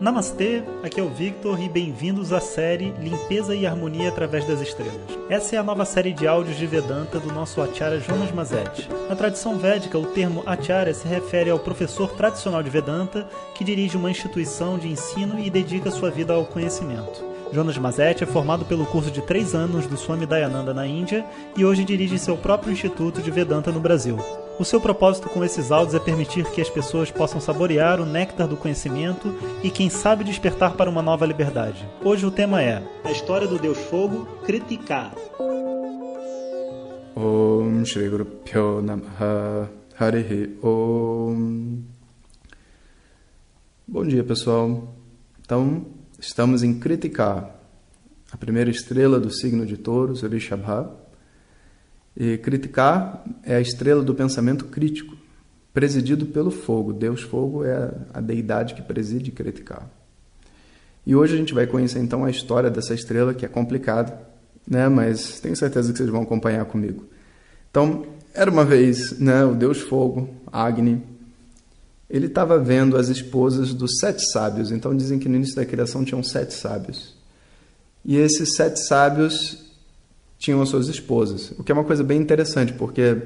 Namastê, aqui é o Victor e bem-vindos à série Limpeza e Harmonia através das Estrelas. Essa é a nova série de áudios de Vedanta do nosso Acharya Jonas Mazetti. Na tradição védica, o termo Acharya se refere ao professor tradicional de Vedanta que dirige uma instituição de ensino e dedica sua vida ao conhecimento. Jonas Mazetti é formado pelo curso de três anos do Swami Dayananda na Índia e hoje dirige seu próprio instituto de Vedanta no Brasil. O seu propósito com esses áudios é permitir que as pessoas possam saborear o néctar do conhecimento e, quem sabe, despertar para uma nova liberdade. Hoje o tema é a história do Deus Fogo, Kritika. Om Shri Guru Pyo Namaha Harihi Om Bom dia pessoal. Então, estamos em Kritika, a primeira estrela do signo de Touros, Rishabha e criticar é a estrela do pensamento crítico, presidido pelo fogo. Deus Fogo é a deidade que preside criticar. E hoje a gente vai conhecer então a história dessa estrela que é complicada, né? Mas tenho certeza que vocês vão acompanhar comigo. Então, era uma vez, né, o Deus Fogo, Agni, ele estava vendo as esposas dos sete sábios. Então dizem que no início da criação tinham sete sábios. E esses sete sábios tinham as suas esposas, o que é uma coisa bem interessante, porque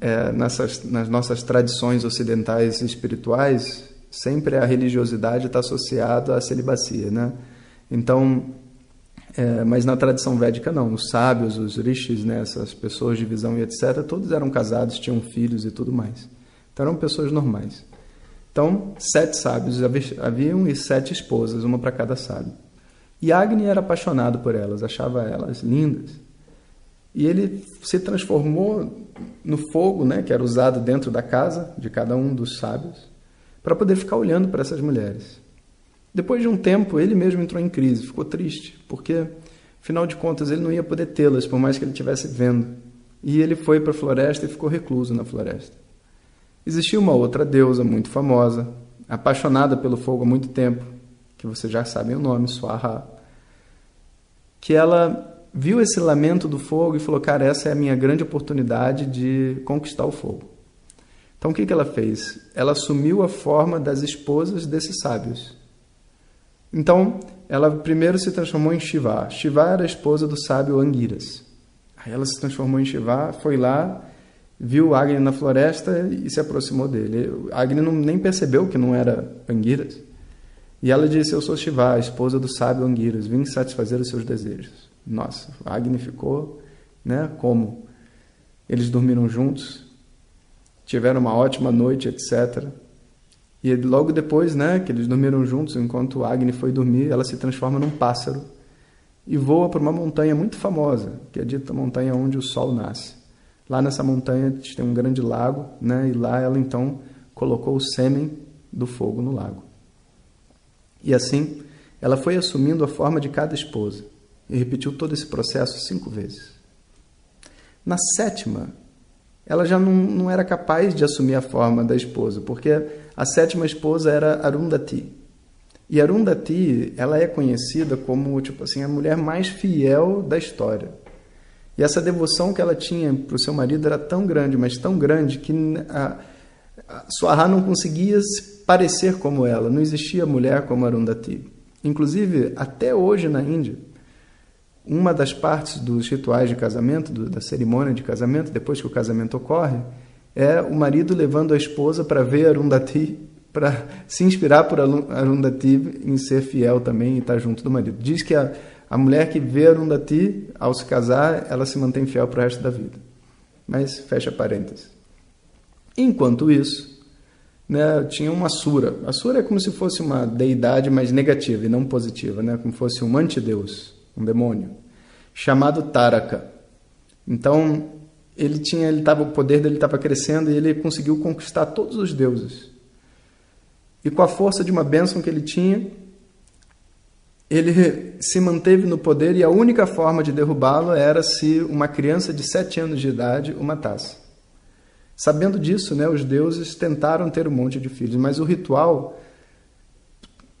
é, nessas, nas nossas tradições ocidentais espirituais, sempre a religiosidade está associada à celibacia, né? Então, é, mas na tradição védica não, os sábios, os rishis, né, essas pessoas de visão e etc., todos eram casados, tinham filhos e tudo mais. Então eram pessoas normais. Então, sete sábios haviam e sete esposas, uma para cada sábio. E Agni era apaixonado por elas, achava elas lindas. E ele se transformou no fogo, né, que era usado dentro da casa de cada um dos sábios, para poder ficar olhando para essas mulheres. Depois de um tempo, ele mesmo entrou em crise, ficou triste, porque, afinal de contas, ele não ia poder tê-las, por mais que ele estivesse vendo. E ele foi para a floresta e ficou recluso na floresta. Existia uma outra deusa muito famosa, apaixonada pelo fogo há muito tempo, que vocês já sabem o nome, Swaha, que ela viu esse lamento do fogo e falou: Cara, essa é a minha grande oportunidade de conquistar o fogo. Então o que, que ela fez? Ela assumiu a forma das esposas desses sábios. Então ela primeiro se transformou em Shiva. Shiva era a esposa do sábio Angiras. Aí ela se transformou em Shiva, foi lá, viu Agni na floresta e se aproximou dele. Agni não, nem percebeu que não era Angiras. E ela disse: Eu sou Shiva, esposa do sábio Angiras, vim satisfazer os seus desejos. Nossa, Agni ficou, né? Como? Eles dormiram juntos, tiveram uma ótima noite, etc. E logo depois, né, que eles dormiram juntos, enquanto Agni foi dormir, ela se transforma num pássaro e voa para uma montanha muito famosa, que é dita montanha onde o sol nasce. Lá nessa montanha tem um grande lago, né, e lá ela então colocou o sêmen do fogo no lago. E assim, ela foi assumindo a forma de cada esposa e repetiu todo esse processo cinco vezes. Na sétima, ela já não, não era capaz de assumir a forma da esposa, porque a sétima esposa era Arundhati. E Arundhati, ela é conhecida como tipo assim a mulher mais fiel da história. E essa devoção que ela tinha para o seu marido era tão grande, mas tão grande que a, a Suará não conseguia parecer como ela. Não existia mulher como Arundhati. Inclusive, até hoje na Índia, uma das partes dos rituais de casamento, do, da cerimônia de casamento, depois que o casamento ocorre, é o marido levando a esposa para ver Arundhati, para se inspirar por Arundhati em ser fiel também e estar junto do marido. Diz que a, a mulher que vê Arundhati, ao se casar, ela se mantém fiel para o resto da vida. Mas fecha parênteses. Enquanto isso, né, tinha uma Sura. A Sura é como se fosse uma deidade mais negativa e não positiva, né, como se fosse um antideus um demônio, chamado Taraka. Então, ele tinha, ele tava, o poder dele estava crescendo e ele conseguiu conquistar todos os deuses. E com a força de uma bênção que ele tinha, ele se manteve no poder e a única forma de derrubá-lo era se uma criança de sete anos de idade o matasse. Sabendo disso, né, os deuses tentaram ter um monte de filhos, mas o ritual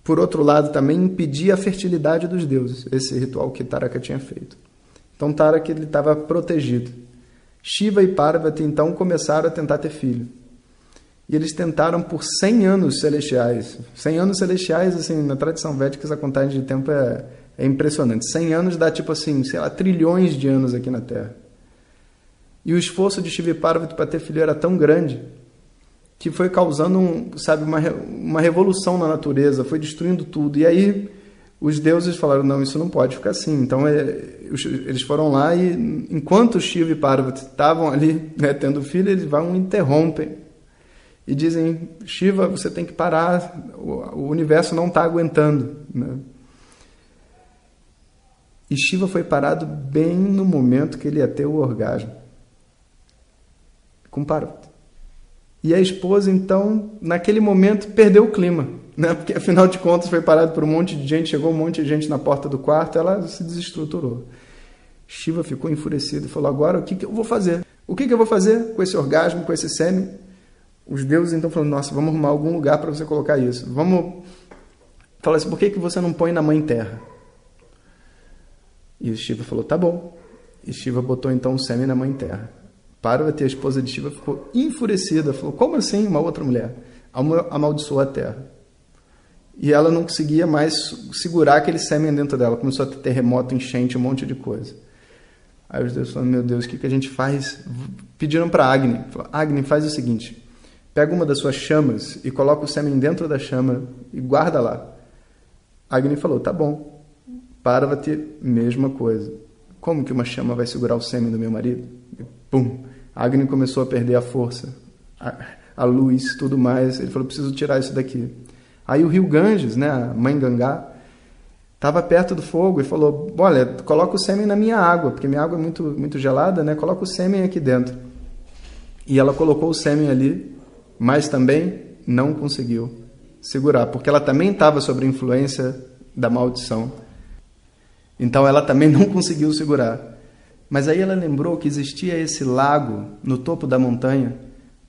por outro lado, também impedia a fertilidade dos deuses, esse ritual que Taraka tinha feito. Então Taraka estava protegido. Shiva e Parvati então começaram a tentar ter filho. E eles tentaram por 100 anos celestiais. 100 anos celestiais, assim, na tradição védica, essa contagem de tempo é, é impressionante. 100 anos dá tipo assim, sei lá, trilhões de anos aqui na Terra. E o esforço de Shiva Parvati para ter filho era tão grande que foi causando, um, sabe, uma, uma revolução na natureza, foi destruindo tudo. E aí os deuses falaram, não, isso não pode ficar assim. Então é, eles foram lá e enquanto Shiva e Parvati estavam ali né, tendo filho, eles vão e interrompem e dizem, Shiva, você tem que parar, o, universo não está aguentando. Né? E Shiva foi parado bem no momento que ele ia ter o orgasmo. Com Parvati. E a esposa, então, naquele momento, perdeu o clima. Né? Porque, afinal de contas, foi parado por um monte de gente, chegou um monte de gente na porta do quarto, ela se desestruturou. Shiva ficou enfurecido e falou: Agora, o que, que eu vou fazer? O que, que eu vou fazer com esse orgasmo, com esse sêmen? Os deuses então falaram: Nossa, vamos arrumar algum lugar para você colocar isso. Vamos. Fala assim: Por que, que você não põe na mãe terra? E Shiva falou: Tá bom. E Shiva botou então o sêmen na mãe terra. Parvati, a esposa de Shiva, ficou enfurecida. Falou: Como assim uma outra mulher? Amaldiçoou a terra. E ela não conseguia mais segurar aquele sêmen dentro dela. Começou a ter terremoto, enchente, um monte de coisa. Aí os deuses falaram: Meu Deus, o que, que a gente faz? Pediram para Agni: falaram, Agni, faz o seguinte. Pega uma das suas chamas e coloca o sêmen dentro da chama e guarda lá. Agni falou: Tá bom. Parvati, mesma coisa. Como que uma chama vai segurar o sêmen do meu marido? E, pum! Agni começou a perder a força, a, a luz, tudo mais. Ele falou: preciso tirar isso daqui. Aí o rio Ganges, né, a mãe Gangá, estava perto do fogo e falou: Olha, coloca o sêmen na minha água, porque minha água é muito, muito gelada, né? Coloca o sêmen aqui dentro. E ela colocou o sêmen ali, mas também não conseguiu segurar, porque ela também estava sob influência da maldição. Então ela também não conseguiu segurar. Mas aí ela lembrou que existia esse lago no topo da montanha,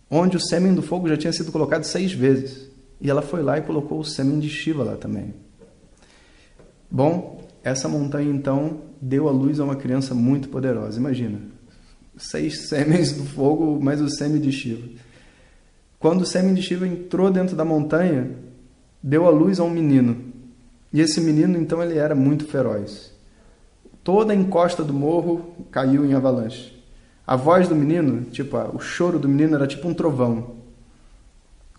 onde o sêmen do fogo já tinha sido colocado seis vezes. E ela foi lá e colocou o sêmen de Shiva lá também. Bom, essa montanha então deu à luz a uma criança muito poderosa. Imagina, seis sêmens do fogo mais o sêmen de Shiva. Quando o sêmen de Shiva entrou dentro da montanha, deu à luz a um menino. E esse menino então ele era muito feroz. Toda a encosta do morro caiu em avalanche. A voz do menino, tipo, o choro do menino era tipo um trovão.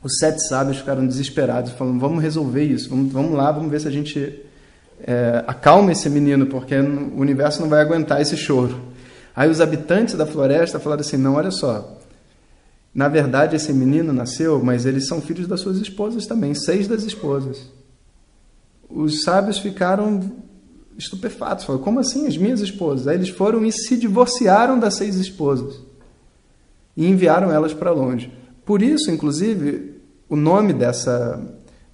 Os sete sábios ficaram desesperados, falando: vamos resolver isso, vamos, vamos lá, vamos ver se a gente é, acalma esse menino, porque o universo não vai aguentar esse choro. Aí os habitantes da floresta falaram assim: não, olha só. Na verdade, esse menino nasceu, mas eles são filhos das suas esposas também, seis das esposas. Os sábios ficaram estupefatos. Falaram, como assim as minhas esposas? Aí eles foram e se divorciaram das seis esposas e enviaram elas para longe. Por isso, inclusive, o nome dessa,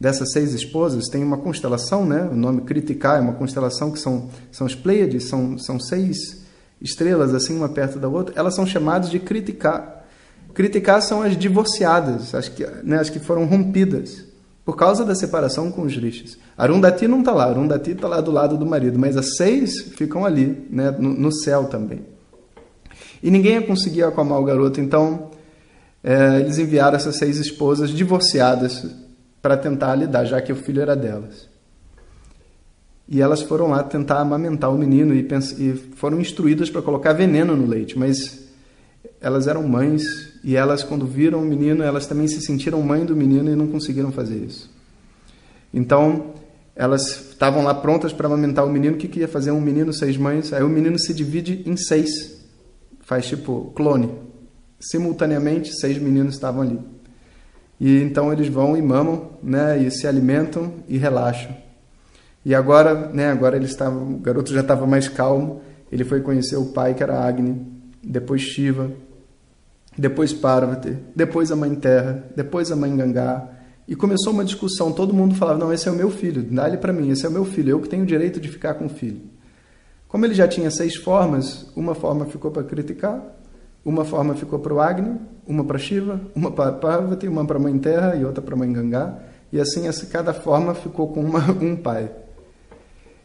dessas seis esposas tem uma constelação, né? o nome Kritika é uma constelação que são, são as Pleiades, são, são seis estrelas, assim, uma perto da outra. Elas são chamadas de Kritika. Kritika são as divorciadas, as que, né, as que foram rompidas por causa da separação com os rishis. Arundhati não está lá, Arundhati está lá do lado do marido, mas as seis ficam ali, né, no, no céu também. E ninguém ia conseguir acalmar o garoto, então é, eles enviaram essas seis esposas divorciadas para tentar lidar, já que o filho era delas. E elas foram lá tentar amamentar o menino e, e foram instruídas para colocar veneno no leite, mas elas eram mães e elas, quando viram o menino, elas também se sentiram mãe do menino e não conseguiram fazer isso. Então, elas estavam lá prontas para amamentar o menino. O que, que ia fazer um menino, seis mães? Aí o menino se divide em seis. Faz tipo clone. Simultaneamente, seis meninos estavam ali. E então eles vão e mamam, né, e se alimentam e relaxam. E agora, né, agora ele estava, o garoto já estava mais calmo. Ele foi conhecer o pai, que era Agni, depois Shiva, depois Parvati, depois a Mãe Terra, depois a Mãe Gangá. E começou uma discussão, todo mundo falava: "Não, esse é o meu filho, dá ele para mim, esse é o meu filho, eu que tenho o direito de ficar com o filho". Como ele já tinha seis formas, uma forma ficou para criticar, uma forma ficou para o Agni, uma para Shiva, uma para Parvati, uma para Mãe Terra e outra para Mãe Gangá. E assim, essa, cada forma ficou com uma, um pai.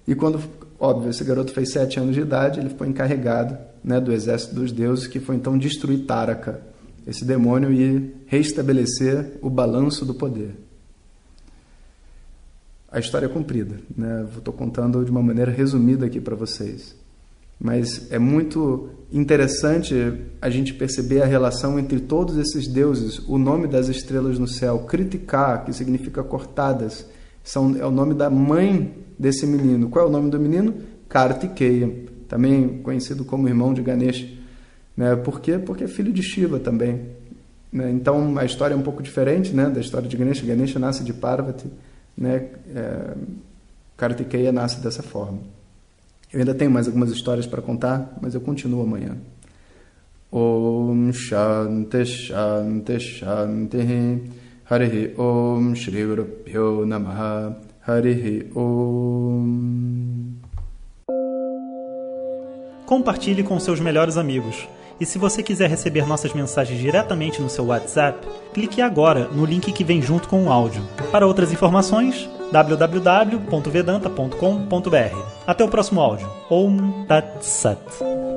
E quando, óbvio, esse garoto fez sete anos de idade, ele foi encarregado né, do exército dos deuses, que foi então destruir Taraka. esse demônio e restabelecer o balanço do poder. A história é comprida, né? Estou contando de uma maneira resumida aqui para vocês. Mas é muito interessante a gente perceber a relação entre todos esses deuses. O nome das estrelas no céu, criticar, que significa cortadas, são, é o nome da mãe desse menino. Qual é o nome do menino? Kartikeya, também conhecido como irmão de Ganesha. Né? Por quê? Porque é filho de Shiva também. Né? Então a história é um pouco diferente né? da história de Ganesha. Ganesha nasce de Parvati, né? É, Kartikeya nasce dessa forma. Eu ainda tenho mais algumas histórias para contar, mas eu continuo amanhã. Om Shanti Shanti Shanti Harihi Om Shri Guru Pyo Namaha Harihi Om Compartilhe com seus melhores amigos. E se você quiser receber nossas mensagens diretamente no seu WhatsApp, clique agora no link que vem junto com o áudio. Para outras informações, www.vedanta.com.br. Até o próximo áudio. Om Tat Sat.